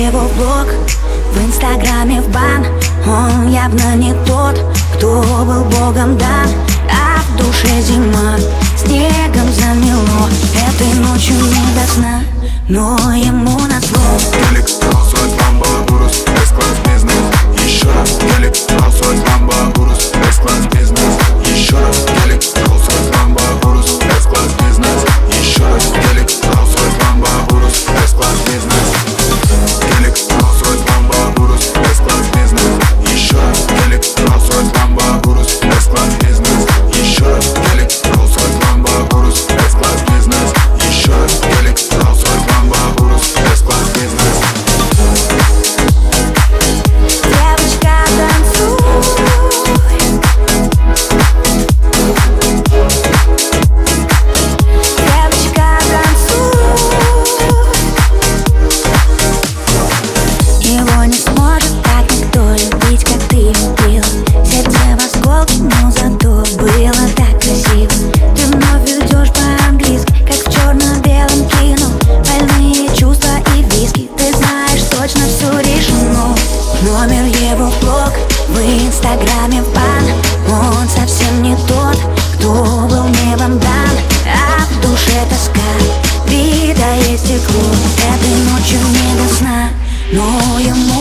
Его блог. В инстаграме в бан. Он явно не тот, кто был богом дан А в душе зима, снегом замело. Этой ночью не до сна, но ему Номер его блог, в инстаграме бан Он совсем не тот, кто был небом дан. А в душе тоска, битое стекло. Этой ночью не до сна, но ему